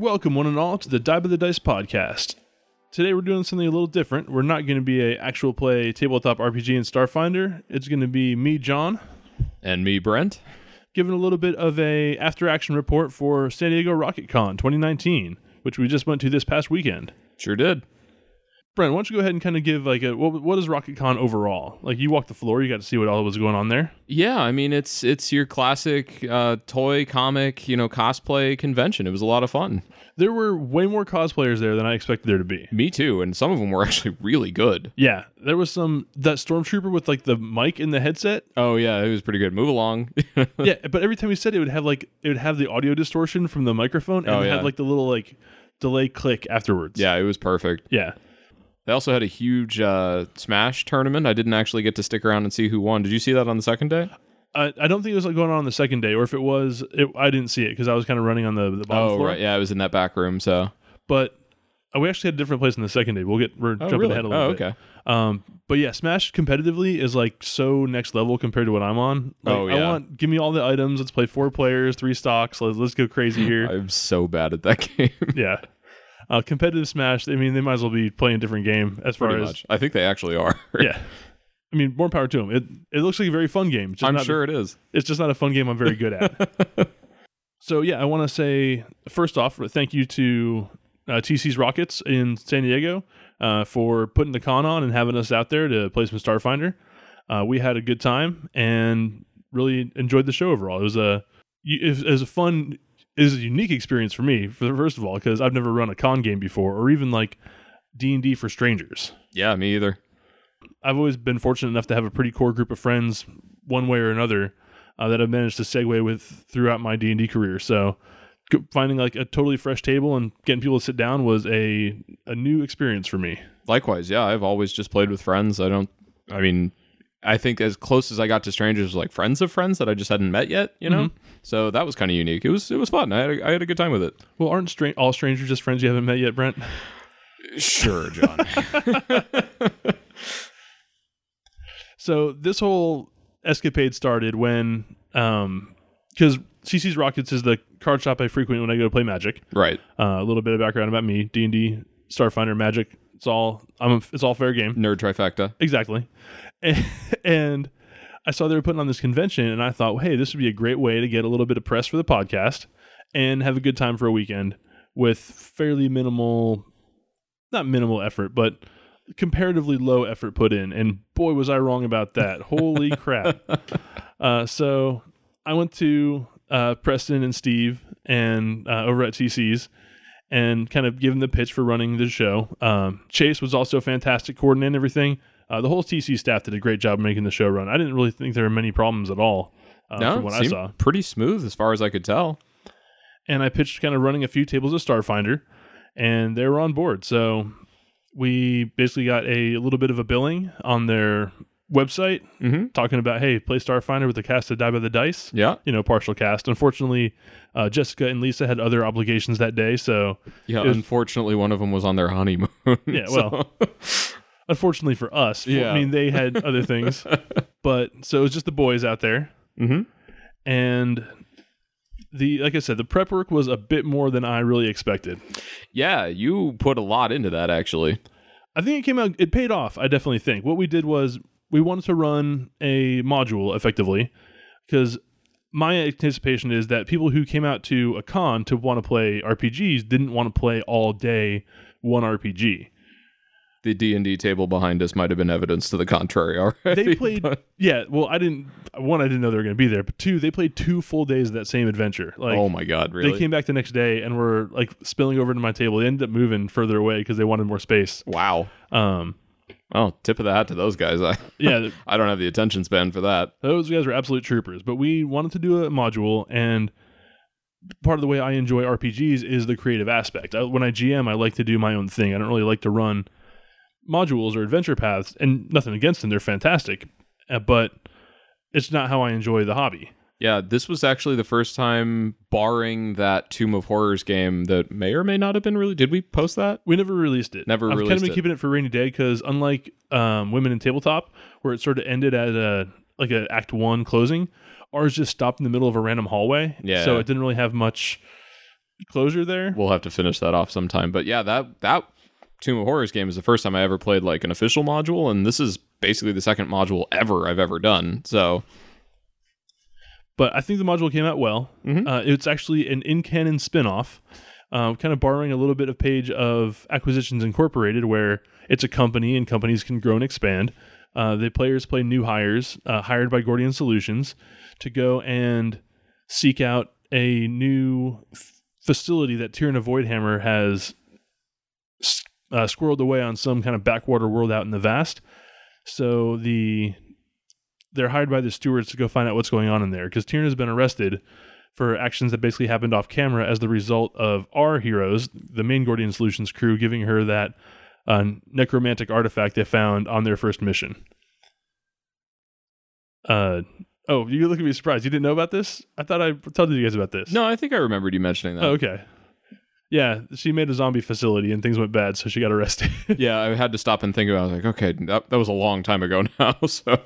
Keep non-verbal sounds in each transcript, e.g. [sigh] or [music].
Welcome, one and all, to the Die by the Dice podcast. Today we're doing something a little different. We're not going to be a actual play tabletop RPG in Starfinder. It's going to be me, John, And me, Brent. giving a little bit of a after action report for San Diego Rocket Con 2019, which we just went to this past weekend. Sure did. Brent, why don't you go ahead and kind of give like a what, what is Rocket Con overall? Like you walked the floor, you got to see what all was going on there. Yeah, I mean it's it's your classic uh, toy comic, you know, cosplay convention. It was a lot of fun. There were way more cosplayers there than I expected there to be. Me too, and some of them were actually really good. Yeah, there was some that stormtrooper with like the mic in the headset. Oh yeah, it was pretty good. Move along. [laughs] yeah, but every time he said it, it would have like it would have the audio distortion from the microphone, and Oh, it yeah. had like the little like delay click afterwards. yeah, it was perfect. yeah. They also had a huge uh, Smash tournament. I didn't actually get to stick around and see who won. Did you see that on the second day? I, I don't think it was like going on on the second day, or if it was, it, I didn't see it because I was kind of running on the, the bottom floor. Oh floor. right, yeah, I was in that back room. So But uh, we actually had a different place in the second day. We'll get we're oh jumping really? ahead a little oh bit. okay. Um, but yeah, Smash competitively is like so next level compared to what I'm on. Like, Oh, I want give me all the items. Let's play four players, three stocks. Let's let's go crazy [laughs] here. I'm so bad at that [laughs] game. yeah. Uh, competitive Smash. I mean, they might as well be playing a different game as far Pretty as much. I think they actually are. [laughs] yeah. I mean, more power to them. It it looks like a very fun game. Just I'm sure it is. it's just not a fun game I'm very good at. [laughs] so yeah, I want to say first off, thank you to uh, TC's Rockets in San Diego uh, for putting the con on and having us out there to play some Starfinder. Uh, we had a good time and really enjoyed the show overall. It was a it was a fun, was a unique experience for me. For first of all, because I've never run a con game before, or even like D and D for strangers. Yeah, me either. I've always been fortunate enough to have a pretty core group of friends, one way or another, uh, that I've managed to segue with throughout my D and D career. So finding like a totally fresh table and getting people to sit down was a a new experience for me. Likewise, yeah, I've always just played with friends. I don't. I mean, I think as close as I got to strangers was like friends of friends that I just hadn't met yet. You know, so that was kind of unique. It was it was fun. I had a, I had a good time with it. Well, aren't stra- all strangers just friends you haven't met yet, Brent? Sure, John. [laughs] So this whole escapade started when, um, because TC's Rockets is the card shop I frequent when I go to play Magic. right. Uh, a little bit of background about me: D and D, Starfinder, Magic. It's all I'm. A, it's all fair game. Nerd trifecta. Exactly. And, [laughs] and I saw they were putting on this convention, and I thought, hey, this would be a great way to get a little bit of press for the podcast and have a good time for a weekend with fairly minimal, not minimal effort, but comparatively low effort put in. And boy, was I wrong about that. [laughs] Holy crap. Uh, so I went to uh, Preston and Steve and uh, over at TC's and kind of give them the pitch for running the show. Um, Chase was also fantastic coordinating everything. Uh, the whole TC staff did a great job making the show run. I didn't really think there were many problems at all uh, no, from what I saw. pretty smooth as far as I could tell. And I pitched kind of running a few tables of Starfinder, and they were on board. So we basically got a little bit of a billing on their website Mm-hmm. talking about, hey, play Starfinder with the cast of Die by the Dice. Yeah, You know, partial cast. Unfortunately, uh, Jessica and Lisa had other obligations that day, so yeah. Was- unfortunately, one of them was on their honeymoon. [laughs] Yeah, well unfortunately for us, Yeah. I mean they had other things, [laughs] but so it was just the boys out there, mm-hmm. and the like I said, the prep work was a bit more than I really expected. yeah, you put a lot into that actually. I think it came out, it paid off. I definitely think what we did was we wanted to run a module effectively because my anticipation is that people who came out to a con to want to play RPGs didn't want to play all day one RPG. The D and D table behind us might have been evidence to the contrary already. they played but- yeah well i didn't one i didn't know they were going to be there but two they played two full days of that same adventure like oh my god, really? they came back the next day and were like spilling over to my table they ended up moving further away because they wanted more space wow. um Oh, tip of the hat to those guys. [laughs] I yeah. I don't have the attention span for that. those guys were absolute troopers but we wanted to do a module and part of the way i enjoy rpgs is the creative aspect. I, when i gm i like to do my own thing. I don't really like to run modules or adventure paths and nothing against them. They're fantastic uh, but it's not how i enjoy the hobby Yeah, this was actually the first time, barring that Tomb of Horrors game that may or may not have been really. Did we post that? We never released it. Never I've kind of been it. keeping it for rainy day because unlike um, Women in Tabletop, where it sort of ended at a like an Act One closing, ours just stopped in the middle of a random hallway. Yeah. So it didn't really have much closure there. We'll have to finish that off sometime. But yeah, that that Tomb of Horrors game is the first time I ever played like an official module, and this is basically the second module ever I've ever done. So But I think the module came out well. Mhm. Uh, it's actually an in canon spin off, uh, kind of borrowing a little bit of page of Acquisitions Incorporated, where it's a company and companies can grow and expand. Uh, the players play new hires, uh, hired by Gordian Solutions, to go and seek out a new f- facility that Tyrion of Voidhammer has uh, squirreled away on some kind of backwater world out in the vast. So the they're hired by the stewards to go find out what's going on in there because Tyrion has been arrested for actions that basically happened off camera as the result of our heroes, the main Gordian Solutions crew, giving her that uh, necromantic artifact they found on their first mission. Uh oh, you look at me surprised. You didn't know about this? I thought I told you guys about this. no, I think I remembered you mentioning that. Oh, okay. Yeah, she made a zombie facility and things went bad, so she got arrested. [laughs] Yeah, I had to stop and think about. it. I was like, okay, that, that was a long time ago [laughs] now. So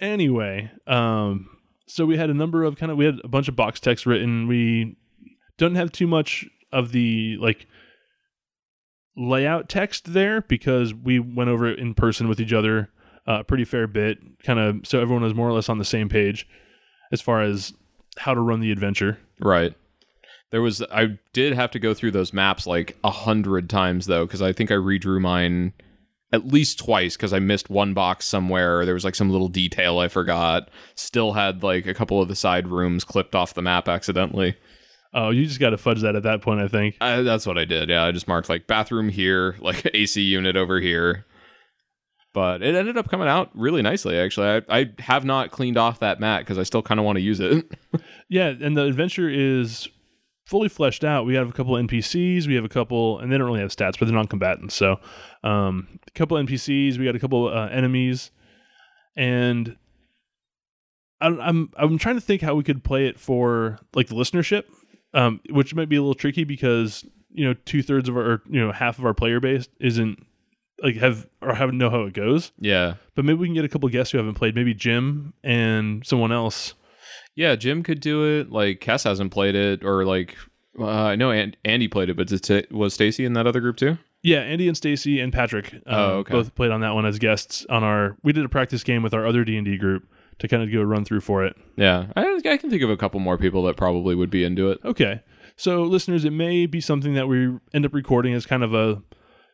anyway, um, so we had a number of kind of we had a bunch of box text written. We don't have too much of the like layout text there because we went over it in person with each other uh, a pretty fair bit, kind of so everyone was more or less on the same page as far as how to run the adventure. right. There was I did have to go through those maps like a hundred times though because I think I redrew mine at least twice because I missed one box somewhere. There was like some little detail I forgot. Still had like a couple of the side rooms clipped off the map accidentally. Oh, you just got to fudge that at that point, I think. I, that's what I did. Yeah, I just marked like bathroom here, [laughs] like AC unit over here. But it ended up coming out really nicely. Actually, I, I have not cleaned off that mat because I still kind of want to use it. [laughs] Yeah, and the adventure is fully fleshed out. We have a couple NPCs, we have a couple, and they don't really have stats, but they're non-combatants. So, um, a couple NPCs, we got a couple uh, enemies, and I'm, I'm I'm trying to think how we could play it for like the listenership, um, which might be a little tricky because you know two thirds of our or, you know half of our player base isn't like have or haven't know how it goes. yeah, But maybe we can get a couple guests who haven't played, maybe Jim and someone else. Yeah. Jim could do it. Like Cass hasn't played it, or like uh, I know An- Andy played it, but was Stacy in that other group too? Yeah, Andy and Stacy and Patrick uh, Oh, okay. both played on that one as guests on our. We did a practice game with our other D and D group to kind of do a run through for it. Yeah, I, I can think of a couple more people that probably would be into it. Okay, so listeners, it may be something that we end up recording as kind of a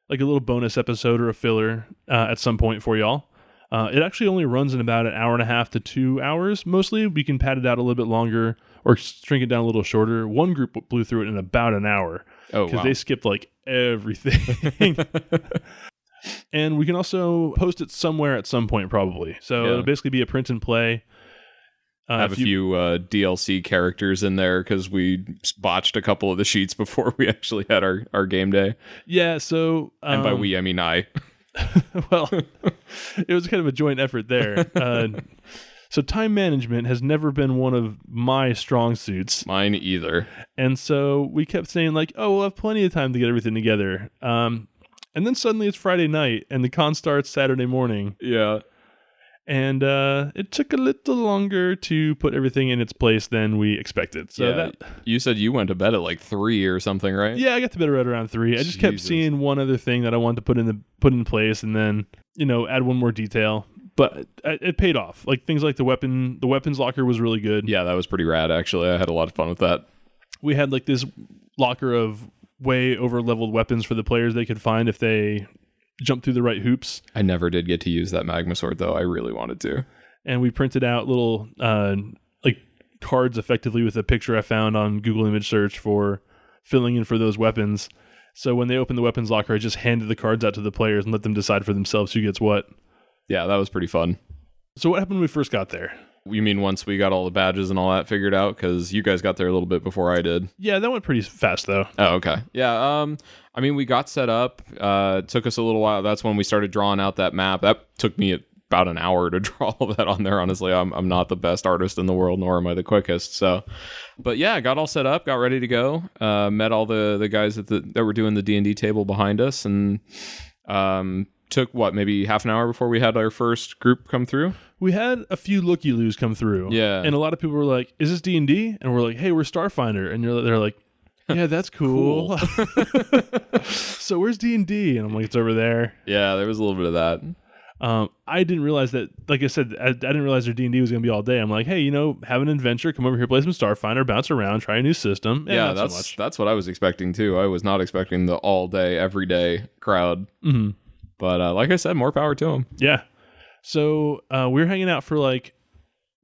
like a little bonus episode or a filler uh, at some point for y'all. Uh, it actually only runs in about an hour and a half to two hours. Mostly, we can pad it out a little bit longer or shrink it down a little shorter. One group blew through it in about an hour. Oh because wow. they skipped like everything. [laughs] and we can also post it somewhere at some point, probably. So Yeah. it'll basically be a print and play. Uh, have a you- few uh, DLC characters in there because we botched a couple of the sheets [laughs] before we actually had our, our game day. yeah. So um, And by we, I mean I. [laughs] [laughs] well, it was kind of a joint effort there. [laughs] Uh, so time management has never been one of my strong suits, Mine either. and so we kept saying like, "Oh, we'll have plenty of time to get everything together." Um, and then suddenly it's Friday night, and the con starts Saturday morning. Yeah. And uh, it took a little longer to put everything in its place than we expected. So yeah. that you said you went to bed at like three or something, right? yeah, I got to bed right around three. I just kept seeing one other thing that I wanted to put in the put in place, and then you know add one more detail. But it, it paid off. Like things like the weapon, the weapons locker was really good. Yeah, that was pretty rad. Actually, I had a lot of fun with that. We had like this locker of way over leveled weapons for the players they could find if they jumped through the right hoops. I never did get to use that magma sword though. I really wanted to. and we printed out little uh, like cards effectively with a picture I found on Google image search for filling in for those weapons. So when they opened the weapons locker, I just handed the cards out to the players and let them decide for themselves who gets what. Yeah, that was pretty fun. So what happened when we first got there? You mean once we got all the badges and all that figured out? Because you guys got there a little bit before I did. Yeah, that went pretty fast though. Oh, okay. Yeah. Um. I mean, we got set up. Uh, it took us a little while. That's when we started drawing out that map. That took me about an hour to [laughs] draw all that on there. Honestly, I'm I'm not the best artist in the world, nor am I the quickest. So, but yeah, got all set up, got ready to go. Uh, met all the the guys that the, that were doing the D and D table behind us, and um, took what maybe half an hour before we had our first group come through. We had a few looky loos come through. Yeah. And a lot of people were like, "Is this D and D?" And we're like, "Hey, we're Starfinder." And you're, they're like, yeah, that's [laughs] cool. [laughs] so where's D and D? And I'm like, it's over there. Yeah, there was a little bit of that. Um, I didn't realize that. Like I said, I, I didn't realize their D and D was going to be all day. I'm like, hey, you know, have an adventure. Come over here, play some Starfinder, bounce around, try a new system. Eh, Yeah, not so that's that's what I was expecting too. I was not expecting the all day, every day crowd. hmm But uh, like I said, more power to them. Yeah. So uh, we were hanging out for like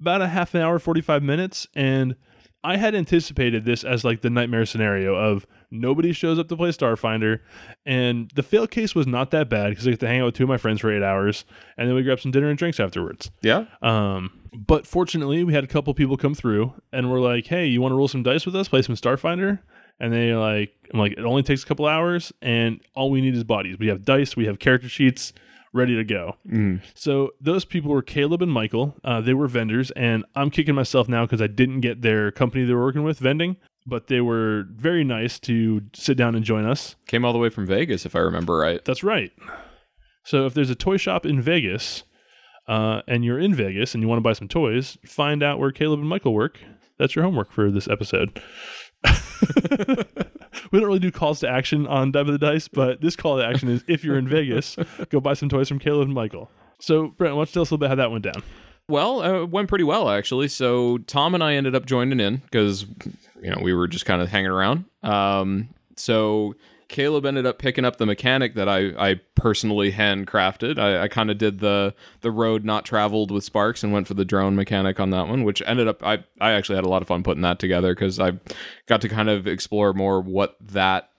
about a half an hour, 45 minutes. And I had anticipated this as like the nightmare scenario of nobody shows up to play Starfinder. And the fail case was not that bad because I get to hang out with two of my friends for eight hours. And then we grab some dinner and drinks afterwards. Yeah, Um, but fortunately, we had a couple people come through and we're like, hey, you want to roll some dice with us, play some Starfinder? And they like, I'm like, it only takes a couple hours and all we need is bodies. We have dice, we have character sheets ready to go. Mhm. So those people were Caleb and Michael. Uh, they were vendors, and I'm kicking myself now because I didn't get their company they were working with vending, but they were very nice to sit down and join us. came all the way from Vegas, if I remember right. That's right. So if there's a toy shop in Vegas, uh, and you're in Vegas and you want to buy some toys, find out where Caleb and Michael work. That's your homework for this episode. [laughs] [laughs] [laughs] we don't really do calls to action on Die by the Dice, but this call to action is if you're in Vegas, go buy some toys from Caleb and Michael. So, Brent, why don't you tell us a little bit how that went down? Well, uh, it went pretty well actually. So Tom and I ended up joining in because you know we were just kind of hanging around. Um, so Caleb ended up picking up the mechanic that I, I personally handcrafted. I, I kind of did the the road not traveled with Sparks and went for the drone mechanic on that one, which ended up I I actually had a lot of fun putting that together because I got to kind of explore more what that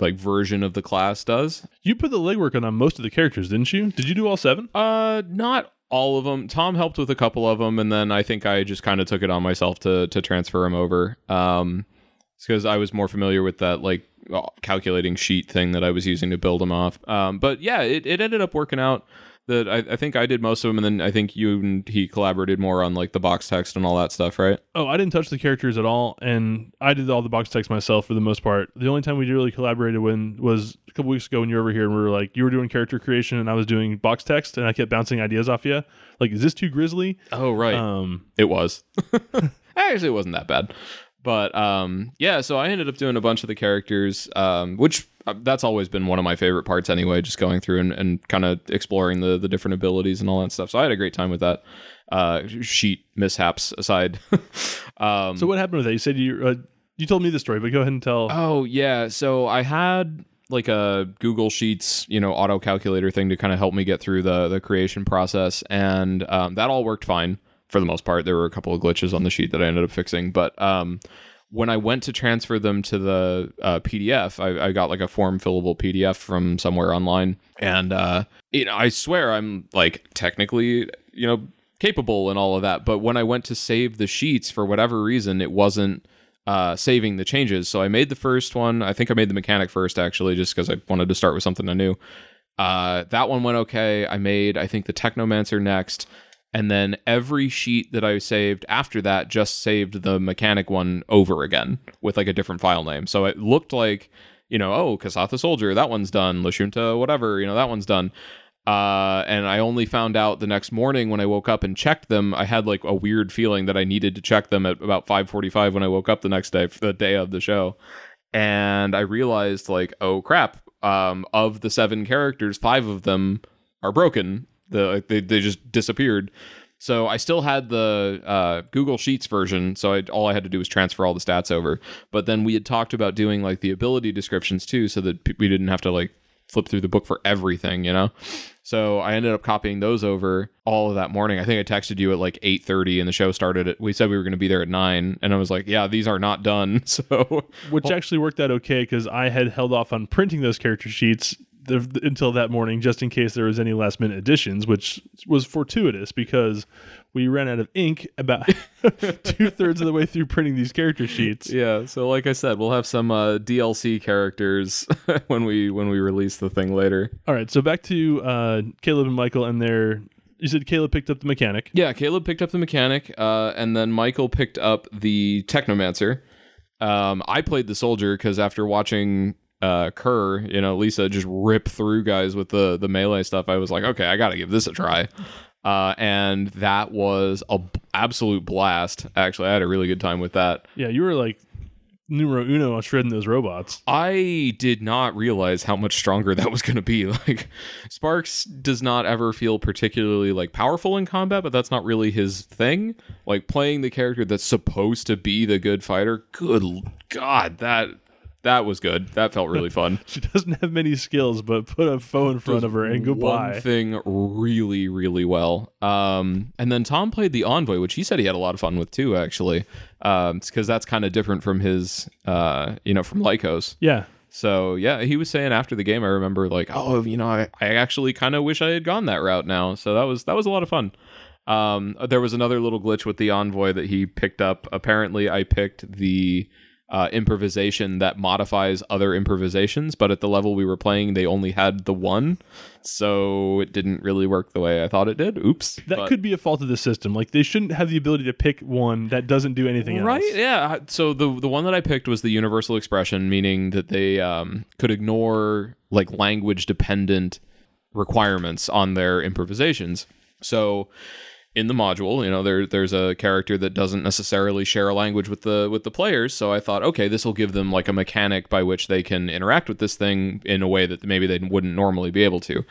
like version of the class does. You put the legwork on, on most of the characters, didn't you? Did you do all seven? Uh, not all of them. Tom helped with a couple of them, and then I think I just kind of took it on myself to to transfer them over. Um, because I was more familiar with that like uh, calculating sheet thing that I was using to build them off. Um, but yeah, it, it ended up working out. That I, I think I did most of them, and then I think you and he collaborated more on like the box text and all that stuff, right? Oh, I didn't touch the characters at all, and I did all the box text myself for the most part. The only time we really collaborated when was a couple weeks ago when you were over here, and we were like, you were doing character creation, and I was doing box text, and I kept bouncing ideas off you. Like, is this too grisly? Oh right. Um, It was. [laughs] Actually, it wasn't that bad. But um, yeah, so I ended up doing a bunch of the characters, um, which uh, that's always been one of my favorite parts anyway, just going through and, and kind of exploring the, the different abilities and all that stuff. So I had a great time with that. Uh, sheet mishaps aside. [laughs] um, so what happened with that? You said you uh, you told me the story, but go ahead and tell. Oh yeah, so I had like a Google Sheets, you know, auto calculator thing to kind of help me get through the the creation process, and um, that all worked fine for the most part. There were a couple of glitches on the sheet that I ended up fixing, but um, when I went to transfer them to the uh, PDF, I, I got like a form fillable PDF from somewhere online, and uh, I swear I'm like technically, you know, capable and all of that, but when I went to save the sheets for whatever reason, it wasn't uh, saving the changes. So I made the first one. I think I made the mechanic first, actually, just because I wanted to start with something I knew. Uh, that one went okay. I made, I think, the Technomancer next. And then every sheet that I saved after that just saved the mechanic one over again with like a different file name. So it looked like, you know, oh, Kasatha Soldier, that one's done. Lashunta, whatever, you know, that one's done. Uh, and I only found out the next morning when I woke up and checked them. I had like a weird feeling that I needed to check them at about 5:45 when I woke up the next day, the day of the show, and I realized like, oh crap! Um, of the seven characters, five of them are broken. The like, they they just disappeared. So I still had the uh, Google Sheets version, so I, all I had to do was transfer all the stats over. But then we had talked about doing like the ability descriptions too, so that p- we didn't have to like flip through the book for everything, you know. So I ended up copying those over all of that morning. I think I texted you at like eight thirty, and the show started at. We said we were going to be there at nine, and I was like, "Yeah, these are not done." [laughs] So which actually worked out okay because I had held off on printing those character sheets th- until that morning just in case there was any last minute additions, which was fortuitous because we ran out of ink about [laughs] two thirds of the way through printing these character sheets. yeah, so like I said, we'll have some uh, DLC characters [laughs] when we when we release the thing later. All right, so back to uh, Caleb and Michael and their. You said Caleb picked up the mechanic. Yeah, Caleb picked up the mechanic, uh, and then Michael picked up the technomancer. Um, I played the soldier because after watching uh, Kerr, you know, Lisa just rip through guys with the the melee stuff, I was like, okay, I got to give this a try. Uh, and that was a b- absolute blast. Actually, I had a really good time with that. Yeah, you were like numero uno on shredding those robots. I did not realize how much stronger [laughs] that was going to be. Like Sparks does not ever feel particularly like powerful in combat, but that's not really his thing. Like playing the character that's supposed to be the good fighter. Good god, that that was good. That felt really [laughs] fun. She doesn't have many skills, but put a foe in front of her and goodbye. One thing really, really well. Um, and then Tom played the Envoy, which he said he had a lot of fun with too, actually. Um, because that's kind of different from his, uh, you know, from Lycos. Yeah. So yeah, he was saying after the game, I remember like, oh, you know, I, I actually kind of wish I had gone that route now. So that was that was a lot of fun. Um, there was another little glitch with the envoy that he picked up. Apparently, I picked the uh, improvisation that modifies other improvisations, but at the level we were playing, they only had the one, so it didn't really work the way I thought it did. Oops. That But- could be a fault of the system. Like they shouldn't have the ability to pick one that doesn't do anything else. Right? Yeah. So the the one that I picked was the universal expression, meaning that they um, could ignore like language dependent requirements on their improvisations. So in the module, you know, there there's a character that doesn't necessarily share a language with the with the players. So I thought, okay, this will give them like a mechanic by which they can interact with this thing in a way that maybe they wouldn't normally be able to.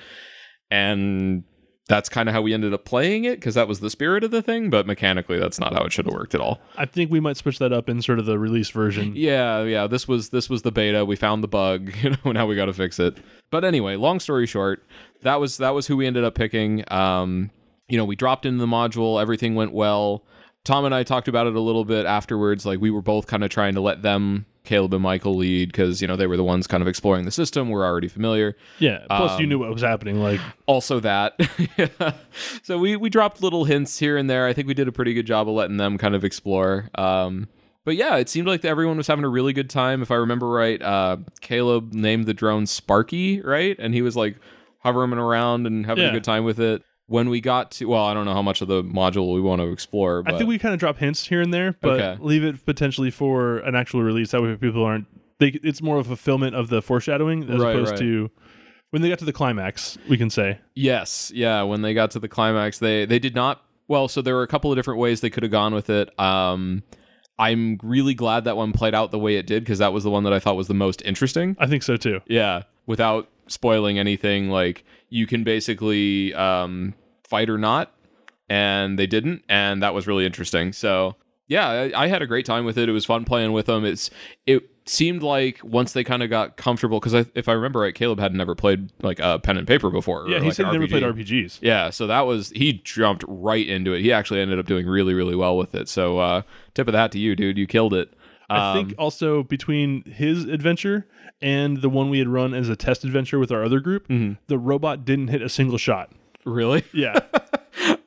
And that's kind of how we ended up playing it because that was the spirit of the thing, but mechanically that's not how it should have worked at all. I think we might switch that up in sort of the release version. Yeah, yeah. This was this was the beta. We found the bug, [laughs] you know, now we got to fix it. But anyway, long story short, that was that was who we ended up picking. Um, you know, we dropped into the module. Everything went well. Tom and I talked about it a little bit afterwards. Like we were both kind of trying to let them, Caleb and Michael, lead because you know they were the ones kind of exploring the system. We're already familiar. Yeah. Plus, Um, you knew what was happening. Like, also that yeah. [laughs] so we we dropped little hints here and there i think we did a pretty good job of letting them kind of explore um but yeah it seemed like everyone was having a really good time if i remember right uh caleb named the drone sparky right and he was like hovering around and having a good time with it when we got to well i don't know how much of the module we want to explore but I think we kind of drop hints here and there, but Okay. leave it potentially for an actual release. That way, people aren't. They, it's more of a fulfillment of the foreshadowing as Right, opposed right. to when they got to the climax. We can say, Yes, yeah. When they got to the climax, they they did not. Well, so there were a couple of different ways they could have gone with it. Um, I'm really glad that one played out the way it did because that was the one that I thought was the most interesting. I think so too. Yeah, without spoiling anything, like you can basically um, fight or not, and they didn't, and that was really interesting. So yeah, I, I had a great time with it. It was fun playing with them. It's it seemed like once they kind of got comfortable, because if I remember right, Caleb had never played like a pen and paper before. Yeah, he like said he never played RPGs. Yeah, so that was he jumped right into it. He actually ended up doing really, really well with it. So uh tip of that to you, dude. You killed it. I Um, think also between his adventure and the one we had run as a test adventure with our other group, Mm-hmm. the robot didn't hit a single shot. really. Yeah. [laughs]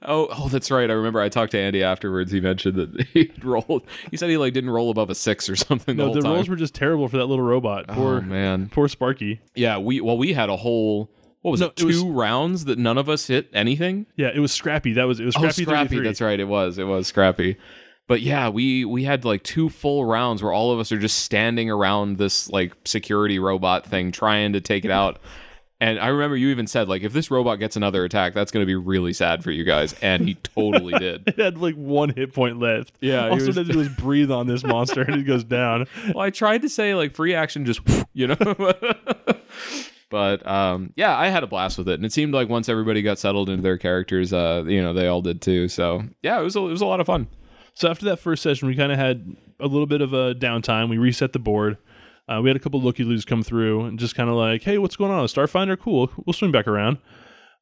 Oh, oh, that's right. I remember I talked to Andy afterwards. He mentioned that [laughs] he rolled. He said he like didn't roll above a six or something. the no, the time. rolls were just terrible for that little robot. Poor, oh man. poor Sparky. Yeah, we well we had a whole what was No, it? it was- Two rounds that none of us hit anything. Yeah, it was Scrappy. That was it was Oh, Scrappy. Scrappy. That's right. It was. It was Scrappy. But yeah, we we had like two full rounds where all of us are just standing around this like security robot thing trying to take it [laughs] out. And I remember you even said like if this robot gets another attack, that's going to be really sad for you guys, and he totally [laughs] did. It had like one hit point left. Yeah, All he was- had to do was breathe on this monster and it goes down. [laughs] Well, I tried to say like free action, just you know. but um, yeah, I had a blast with it, and it seemed like once everybody got settled into their characters, uh, you know, they all did too. So yeah, it was a, it was a lot of fun. So after that first session, we kind of had a little bit of a downtime. We reset the board. Uh, we had a couple looky loos come through and just kind of like, hey, what's going on? Starfinder, cool. We'll swing back around.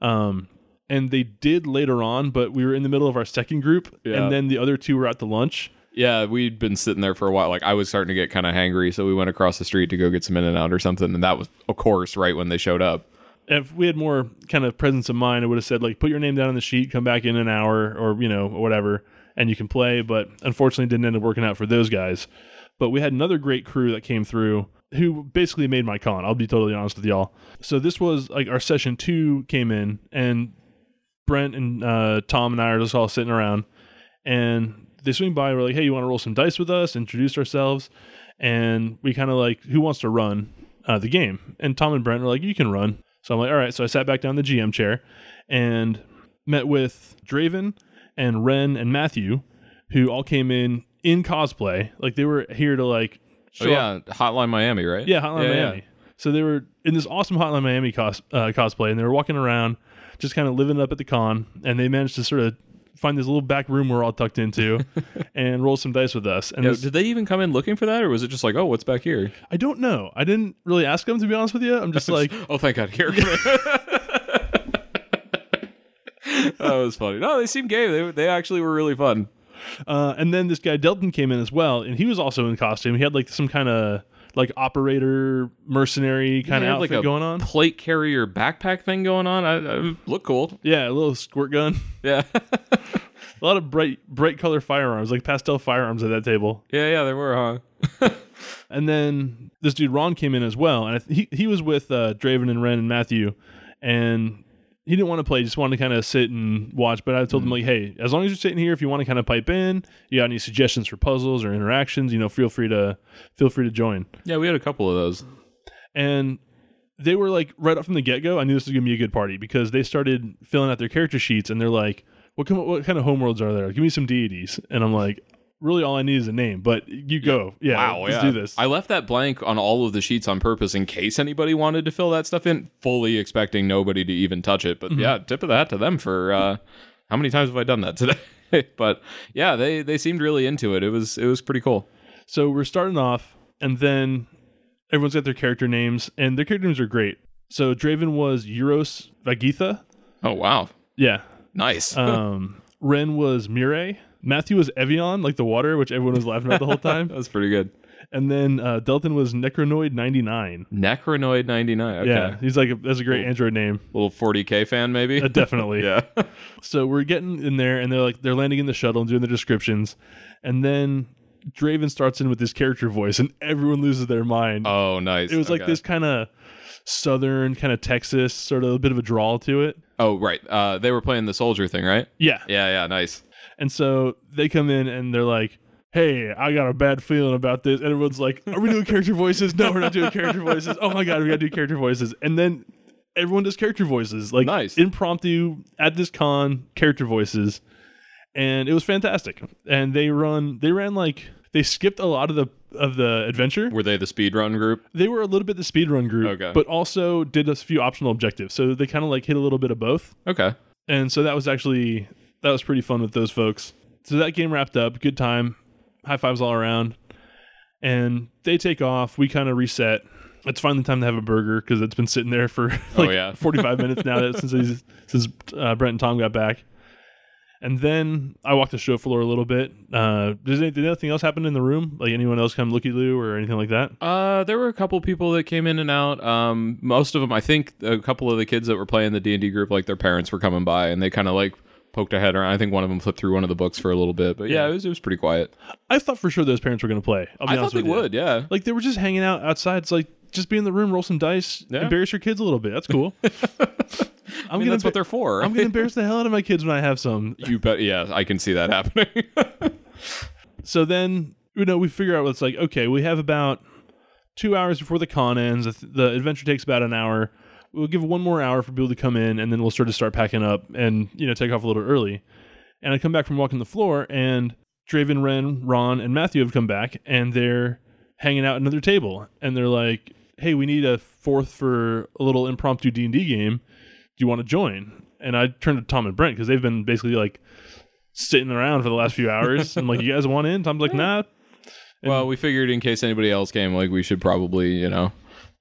Um, and they did later on, but we were in the middle of our second group, Yeah. and then the other two were at the lunch. Yeah, we'd been sitting there for a while. Like I was starting to get kind of hangry, so we went across the street to go get some In and Out or something, and that was, of course, right when they showed up. If we had more kind of presence of mind, I would have said like, put your name down on the sheet, come back in an hour, or you know, whatever, and you can play. But unfortunately, didn't end up working out for those guys. But we had another great crew that came through who basically made my con. I'll be totally honest with y'all. So this was like our session two came in, and Brent and uh, Tom and I are just all sitting around, and they swing by. We're like, "Hey, you want to roll some dice with us?" Introduce ourselves, and we kind of like, "Who wants to run uh, the game?" And Tom and Brent were like, "You can run." So I'm like, "All right." So I sat back down the GM chair and met with Draven and Ren and Matthew, who all came in in cosplay. Like they were here to like Oh yeah, Hotline Miami, right? Yeah, Hotline Miami. So they were in this awesome Hotline Miami cos- uh, cosplay, and they were walking around, just kind of living it up at the con, and they managed to sort of find this little back room we're all tucked into, [laughs] and roll some dice with us. And Yeah, this- did they even come in looking for that, or was it just like, oh, what's back here? I don't know. I didn't really ask them to be honest with you. I'm just [laughs] like, oh, thank God, here. [laughs] [laughs] that was funny. No, they seemed gay. They they actually were really fun. uh, and then this guy Delton came in as well, and he was also in costume. He had like some kind of like operator mercenary kind of outfit a going on. plate carrier backpack thing going on. I, I look cool. Yeah, a little squirt gun. [laughs] Yeah, [laughs] a lot of bright bright color firearms, like pastel firearms at that table. yeah, yeah. There were, huh? And then this dude Ron came in as well, and I th- he he was with uh, Draven and Ren and Matthew, and he didn't want to play, just wanted to kind of sit and watch. But I told him mm. like, hey, as long as you're sitting here, if you want to kind of pipe in, you got any suggestions for puzzles or interactions, you know, feel free to feel free to join. Yeah, we had a couple of those. And they were like right up from the get go, I knew this was gonna be a good party because they started filling out their character sheets, and they're like, what kind what kind of homeworlds are there? Give me some deities, and I'm like. Really, all I need is a name, but you go. Yeah, Wow, let's yeah. do this. I left that blank on all of the sheets on purpose in case anybody wanted to fill that stuff in, fully expecting nobody to even touch it. But Mm-hmm. yeah, tip of the hat to them for uh, how many times have I done that today? [laughs] but yeah, they they seemed really into it. It was it was pretty cool. So we're starting off, and then everyone's got their character names, and their character names are great. So Draven was Euros Vagitha. Oh wow, Yeah. nice. [laughs] Um, Ren was Mireille. Matthew was Evian, like the water, which everyone was laughing at the whole [laughs] time. That's pretty good. And then uh, Delton was Necronoid 99. Necronoid ninety nine. Okay, Yeah, he's like, a, that's a great Android name. little forty k fan maybe. Uh, definitely. [laughs] yeah. [laughs] So we're getting in there, and they're like, they're landing in the shuttle and doing the descriptions. And then Draven starts in with his character voice, and everyone loses their mind. Oh, nice. it was like this kind of southern kind of texas sort of a bit of a drawl to it Oh right. Uh, they were playing the soldier thing, right? yeah Yeah, yeah. Nice. And so they come in and they're like hey i got a bad feeling about this and everyone's like are we doing character voices [laughs] no we're not doing character voices oh my god we gotta do character voices and then everyone does character voices like Nice. impromptu at this con character voices and it was fantastic and they run they ran like they skipped a lot of the of the adventure Were they the speed run group? they were a little bit the speedrun group, Okay. but also did a few optional objectives. So they kind of like hit a little bit of both. Okay. And so that was actually that was pretty fun with those folks. So that game wrapped up, good time, high fives all around, and they take off. We kind of reset. It's finally time to have a burger because it's been sitting there for [laughs] like Oh, yeah. 45 minutes now that- [laughs] since since uh, Brent and Tom got back. And then I walked the show floor a little bit. Uh, did, any- did anything else happen in the room? Like anyone else come looky loo or anything like that? Uh, there were a couple people that came in and out. Um, most of them, I think, a couple of the kids that were playing the D and D group, like their parents were coming by, and they kind of like poked a head around. I think one of them flipped through one of the books for a little bit, but yeah, it was it was pretty quiet. I thought for sure those parents were going to play. I'll be I thought they with you. would, yeah. Like they were just hanging out outside. It's like just be in the room, roll some dice, Yeah. embarrass your kids a little bit. That's cool. I'm [laughs] I mean, gonna that's what they're for. I'm gonna embarrass the hell out of my kids when I have some. [laughs] you bet. Yeah, I can see that happening. [laughs] So then you know we figure out what's like. Okay, we have about two hours before the con ends. The- The adventure takes about an hour. We'll give one more hour for people to come in, and then we'll sort of start packing up and you know take off a little early. And I come back from walking the floor, and Draven, Ren, Ron, and Matthew have come back, and they're hanging out at another table, and they're like, "Hey, we need a fourth for a little impromptu D and D game. Do you want to join?" And I turned to Tom and Brent because they've been basically like sitting around for the last few hours. I'm like, "You guys want in?" Tom's like, "Nah." well, we figured in case anybody else came, like we should probably, you know.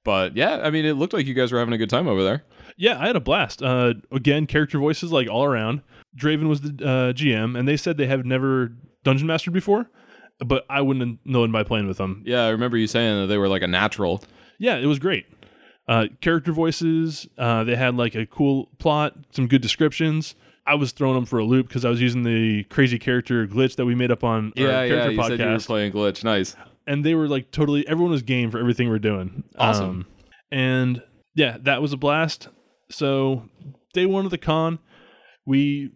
But yeah, I mean, it looked like you guys were having a good time over there. Yeah, I had a blast. Uh, again, character voices like all around. Draven was the uh, GM, and they said they have never dungeon mastered before, but I wouldn't have known by playing with them. Yeah, I remember you saying that they were like a natural. Yeah, it was great. Uh, character voices. Uh, they had like a cool plot, some good descriptions. I was throwing them for a loop because I was using the crazy character glitch that we made up on our Yeah, yeah. character You said you were playing glitch. Nice. And they were like totally. Everyone was game for everything we're doing. Awesome. Um, and yeah, that was a blast. So day one of the con, we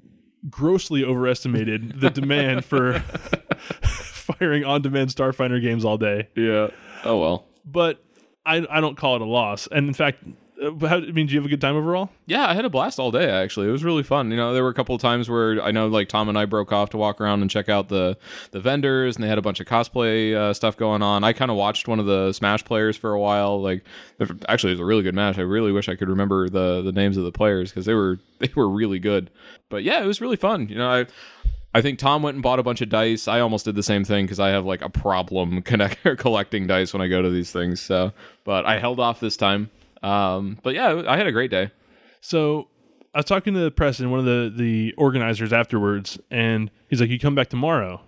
grossly overestimated the demand for [laughs] firing on-demand Starfinder games all day. Yeah. Oh well. But I, I don't call it a loss. And in fact, How, I mean, do you have a good time overall? Yeah, I had a blast all day. Actually, it was really fun. You know, there were a couple of times where I know like Tom and I broke off to walk around and check out the the vendors, and they had a bunch of cosplay uh, stuff going on. I kind of watched one of the Smash players for a while. Like, actually, it was a really good match. I really wish I could remember the the names of the players because they were [laughs] they were really good. But yeah, it was really fun. You know, I. I think Tom went and bought a bunch of dice. I almost did the same thing because I have like a problem [laughs] connect- collecting dice when I go to these things. So, but I held off this time. Um, but yeah, I had a great day. So I was talking to the press Preston, one of the the organizers afterwards, and he's like, "You come back tomorrow,"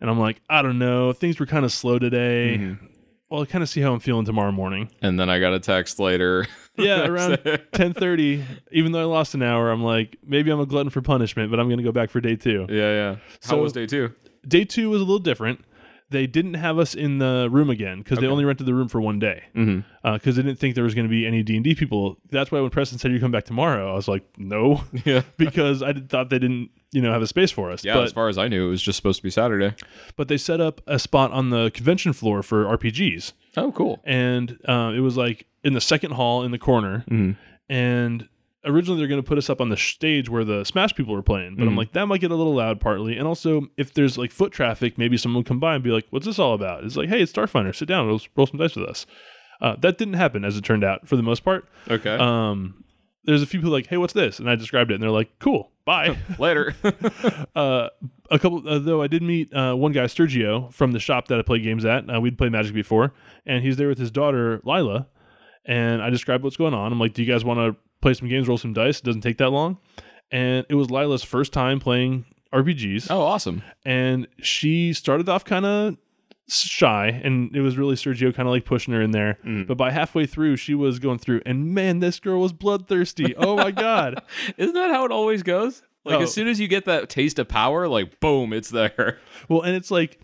and I'm like, "I don't know. Things were kind of slow today. Mm-hmm. Well, I kind of see how I'm feeling tomorrow morning." And then I got a text later. [laughs] Yeah, [laughs] around 10:30. Even though I lost an hour, I'm like, maybe I'm a glutton for punishment, but I'm going to go back for day two. yeah, yeah. How So- was day two? Day two was a little different. They didn't have us in the room again because they only rented the room for one day Mm-hmm. because they didn't think there was going to be any D and D people. That's why when Preston said you come back tomorrow, I was like, no, Yeah. [laughs] because I thought they didn't, you know, have a space for us. Yeah, but as far as I knew, it was just supposed to be Saturday. but they set up a spot on the convention floor for RPGs, Oh, cool. and uh, it was like in the second hall in the corner. Mhm. And originally they're going to put us up on the stage where the Smash people were playing, but I'm Mhm. like that might get a little loud partly, and also if there's like foot traffic, maybe someone would come by and be like, "What's this all about?" It's like, "Hey, it's Starfinder. Sit down. Roll, roll some dice with us." Uh, that didn't happen, as it turned out, for the most part. Okay. Um, there's a few people like, "Hey, what's this?" And I described it, and they're like, "Cool, bye." [laughs] Later. [laughs] uh, a couple uh, though I did meet uh, one guy Sergio from the shop that I play games at. Uh, we'd played Magic before, and he's there with his daughter Lila. And I described what's going on. I'm like, "Do you guys want to play some games, roll some dice? It doesn't take that long." And it was Lila's first time playing RPGs, oh, awesome. and she started off kind of shy, and it was really Sergio kind of like pushing her in there. Mm. But by halfway through, she was going through, and man, this girl was bloodthirsty. Oh my [laughs] god! Isn't that how it always goes? Like Oh. as soon as you get that taste of power, like boom, it's there. [laughs] Well, and it's like,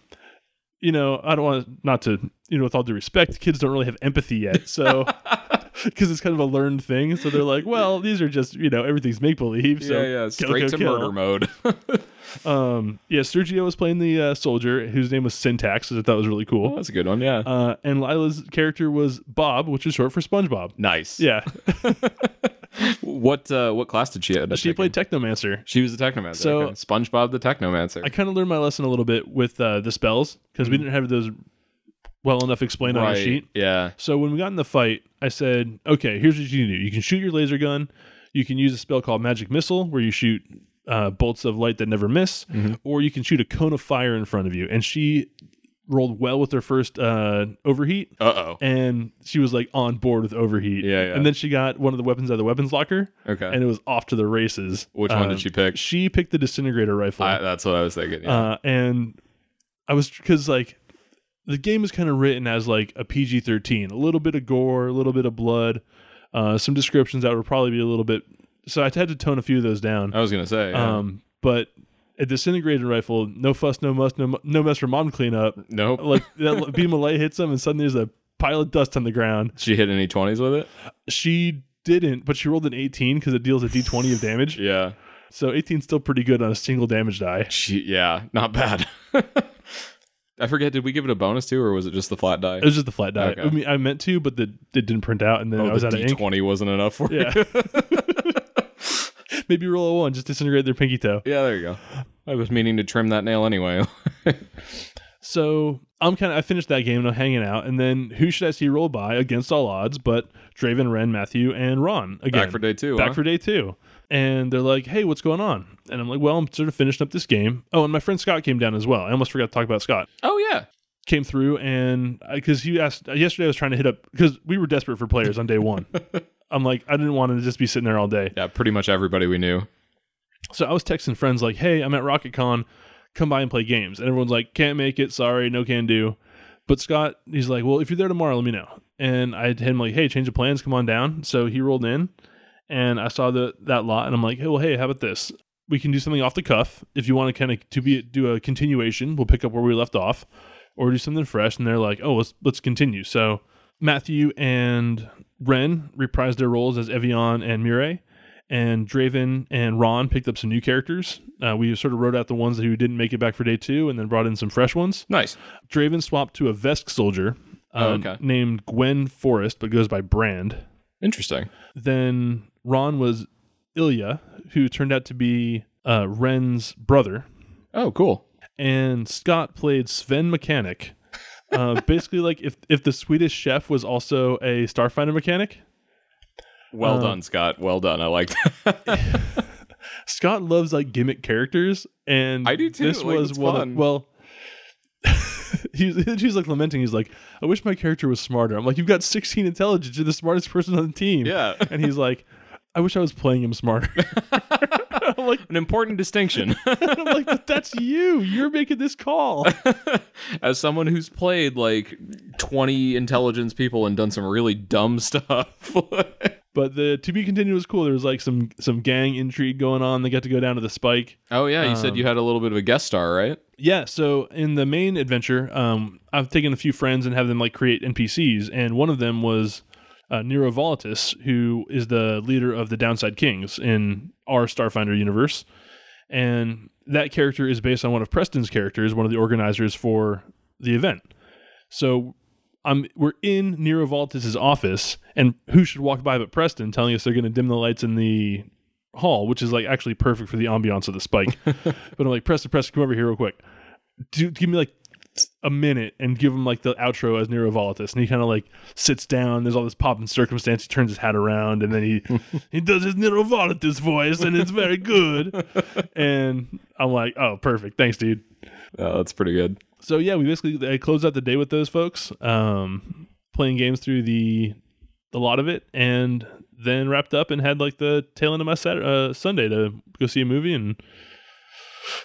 you know, I don't want not to, you know, with all due respect, kids don't really have empathy yet. So, [laughs] [laughs] because it's kind of a learned thing. So they're like, well, these are just, you know, everything's make believe. So, yeah, yeah. Straight kill, to kill. murder mode. [laughs] Um, yeah, Sergio was playing the uh, soldier whose name was Syntax, which I thought was really Oh, cool. that's a good one. Yeah. Uh, and Lila's character was Bob, which is short for SpongeBob. nice. Yeah, [laughs] What uh, what class did she have? she played Technomancer. She was a technomancer. So- okay. SpongeBob the technomancer. I kind of learned my lesson a little bit with uh, the spells because we didn't have those well enough explained on a sheet. Yeah. So when we got in the fight, I said, okay, here's what you can do. You can shoot your laser gun. You can use a spell called Magic Missile, where you shoot uh, bolts of light that never miss, Mm-hmm. or you can shoot a cone of fire in front of you. And she rolled well with her first uh, overheat, Uh oh. and she was like on board with overheat. Yeah, yeah. And then she got one of the weapons out of the weapons locker, Okay. and it was off to the races. Which one Um, did she pick? She picked the disintegrator rifle. I, that's what I was thinking. Yeah. Uh, and I was because like the game is kind of written as like a PG thirteen, a little bit of gore, a little bit of blood, uh, some descriptions that would probably be a little bit. So I had to tone a few of those down. I was gonna say. Yeah. Um, but a disintegrated rifle, no fuss, no muss, no no mess for mom cleanup. clean up. nope. Like [laughs] that beam of light hits them, and suddenly there's a pile of dust on the ground. She hit any twenties with it? She didn't, but she rolled an 18 because it deals a d20 of damage. [laughs] Yeah. So 18 is still pretty good on a single damage die. She. Yeah. Not bad. [laughs] I forget. Did we give it a bonus too, or was it just the flat die? It was just the flat die. Okay. I mean, I meant to, but the it didn't print out, and then oh, I was oh, out the of ink. twenty wasn't enough for you. Yeah. [laughs] Maybe roll a one, just disintegrate their pinky toe. Yeah. There you go. I was meaning to trim that nail anyway. [laughs] So I'm kind of I finished that game and I'm hanging out, and then who should I see roll by against all odds but Draven, Ren, Matthew, and Ron again. Back for day two. Back huh? for day two. And they're like, "Hey, what's going on?" And I'm like, "Well, I'm sort of finishing up this game." Oh, and my friend Scott came down as well. I almost forgot to talk about Scott. Oh yeah. Came through and because he asked yesterday, I was trying to hit up because we were desperate for players on day one. [laughs] I'm like, I didn't want to just be sitting there all day. Yeah. Pretty much everybody we knew. So I was texting friends like, "Hey, I'm at RocketCon. Come by and play games." And everyone's like, "Can't make it. Sorry, no can do." But Scott, he's like, "Well, if you're there tomorrow, let me know." And I had him like, "Hey, change of plans. Come on down." So he rolled in, and I saw the that lot, and I'm like, "Hey, well, hey, how about this? We can do something off the cuff. If you want to kind of to be do a continuation, we'll pick up where we left off, or do something fresh." And they're like, "Oh, let's let's continue." So Matthew and Ren reprised their roles as Evian and Mireille and Draven and Ron picked up some new characters. Uh, we sort of wrote out the ones that who didn't make it back for day two, and then brought in some fresh ones. Nice. Draven swapped to a Vesk soldier uh, Oh, okay. named Gwen Forrest, but goes by Brand. Interesting. Then Ron was Ilya, who turned out to be uh, Ren's brother, Oh, cool. and Scott played Sven Mechanic. Uh, [laughs] basically, like if if the Swedish chef was also a Starfinder mechanic, Well Uh, done, Scott. Well done. I like that. [laughs] Scott loves like gimmick characters, and I do too. This Like, was one. fun. Of, well, [laughs] he's he's like lamenting. He's like, I wish my character was smarter. I'm like, you've got 16 intelligence. You're the smartest person on the team. yeah. And he's like, I wish I was playing him smarter. [laughs] Like, An important distinction. [laughs] I'm like, but that's you. You're making this call. [laughs] As someone who's played like 20 intelligence people and done some really dumb stuff. But the to be continued was cool. There was like some some gang intrigue going on. They got to go down to the spike. oh, yeah. You said you had a little bit of a guest star, right? Yeah, so in the main adventure, um, I've taken a few friends and have them like create NPCs, and one of them was uh, Nero Volatus, who is the leader of the Downside Kings in our Starfinder universe, and that character is based on one of Preston's characters, one of the organizers for the event. So I'm we're in Nero Volatus's office, and who should walk by but Preston, telling us they're going to dim the lights in the hall, which is like actually perfect for the ambiance of the spike. [laughs] but I'm like, Preston, Preston, come over here real quick. Do, give me like a minute and give him like the outro as Nero Volatus. And he kind of like sits down. There's all this pop and circumstance. He turns his hat around and then he [laughs] he does his Nero Volatus voice and it's very good. [laughs] and I'm like, oh, perfect. Thanks, dude. Oh, that's pretty good. So yeah, we basically I closed out the day with those folks, um, playing games through the a lot of it, and then wrapped up and had like the tail end of my Saturday, uh, Sunday to go see a movie and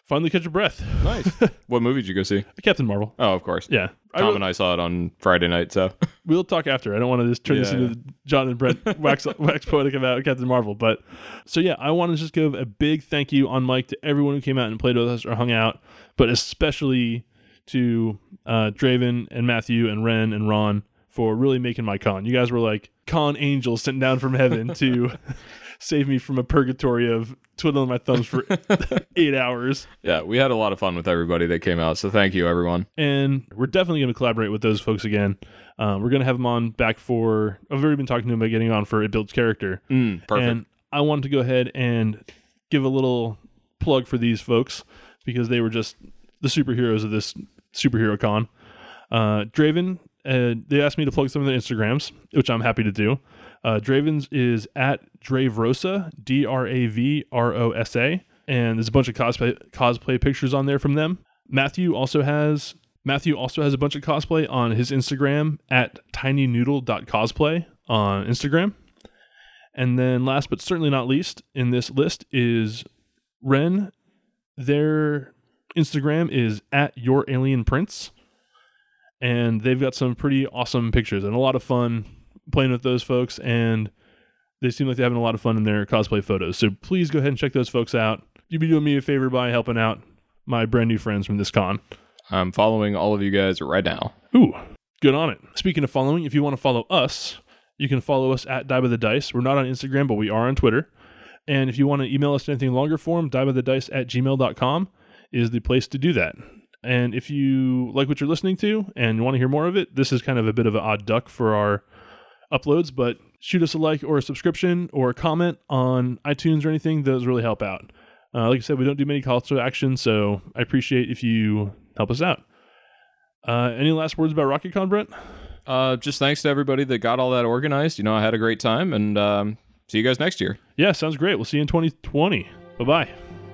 finally catch your breath. Nice. [laughs] what movie did you go see? Captain Marvel. Oh, of course. Yeah, I Tom will- and I saw it on Friday night, so [laughs] we'll talk after. I don't want to just turn this Yeah, into John and Brent [laughs] wax wax poetic about Captain Marvel, but so yeah, I want to just give a big thank you on mic to everyone who came out and played with us or hung out, but especially to uh, Draven and Matthew and Ren and Ron for really making my con. You guys were like con angels sent down from heaven to save me from a purgatory of twiddling my thumbs for [laughs] eight hours. yeah, we had a lot of fun with everybody that came out. So thank you, everyone. and we're definitely going to collaborate with those folks again. Um, we're going to have them on back for. I've already been talking to them about getting on for it builds character, Mm, perfect. and I wanted to go ahead and give a little plug for these folks because they were just the superheroes of this superhero con. Uh, Draven, uh, they asked me to plug some of their Instagrams, which I'm happy to do. Uh, Draven's is at Dravrosa, D R A V R O S A, and there's a bunch of cosplay cosplay pictures on there from them. Matthew also has Matthew also has a bunch of cosplay on his Instagram at tinynoodle.cosplay on Instagram. And then last but certainly not least in this list is Ren. Their Instagram is at your alien prince. And they've got some pretty awesome pictures and a lot of fun playing with those folks. And they seem like they're having a lot of fun in their cosplay photos. So please go ahead and check those folks out. You'd be doing me a favor by helping out my brand new friends from this con. I'm following all of you guys right now. Ooh, good on it. Speaking of following, if you want to follow us, you can follow us at Die by the Dice. We're not on Instagram, but we are on Twitter. And if you want to email us anything longer form, diebythedice at gmail.com is the place to do that. And if you like what you're listening to and want to hear more of it, this is kind of a bit of an odd duck for our uploads, but shoot us a like or a subscription or a comment on iTunes or anything. Those really help out. Uh, like I said, we don't do many calls to action, so I appreciate if you help us out. Uh, any last words about RocketCon, Brent? Uh, just thanks to everybody that got all that organized. You know, I had a great time, and um, see you guys next year. Yeah, sounds great. We'll see you in 2020. Bye bye.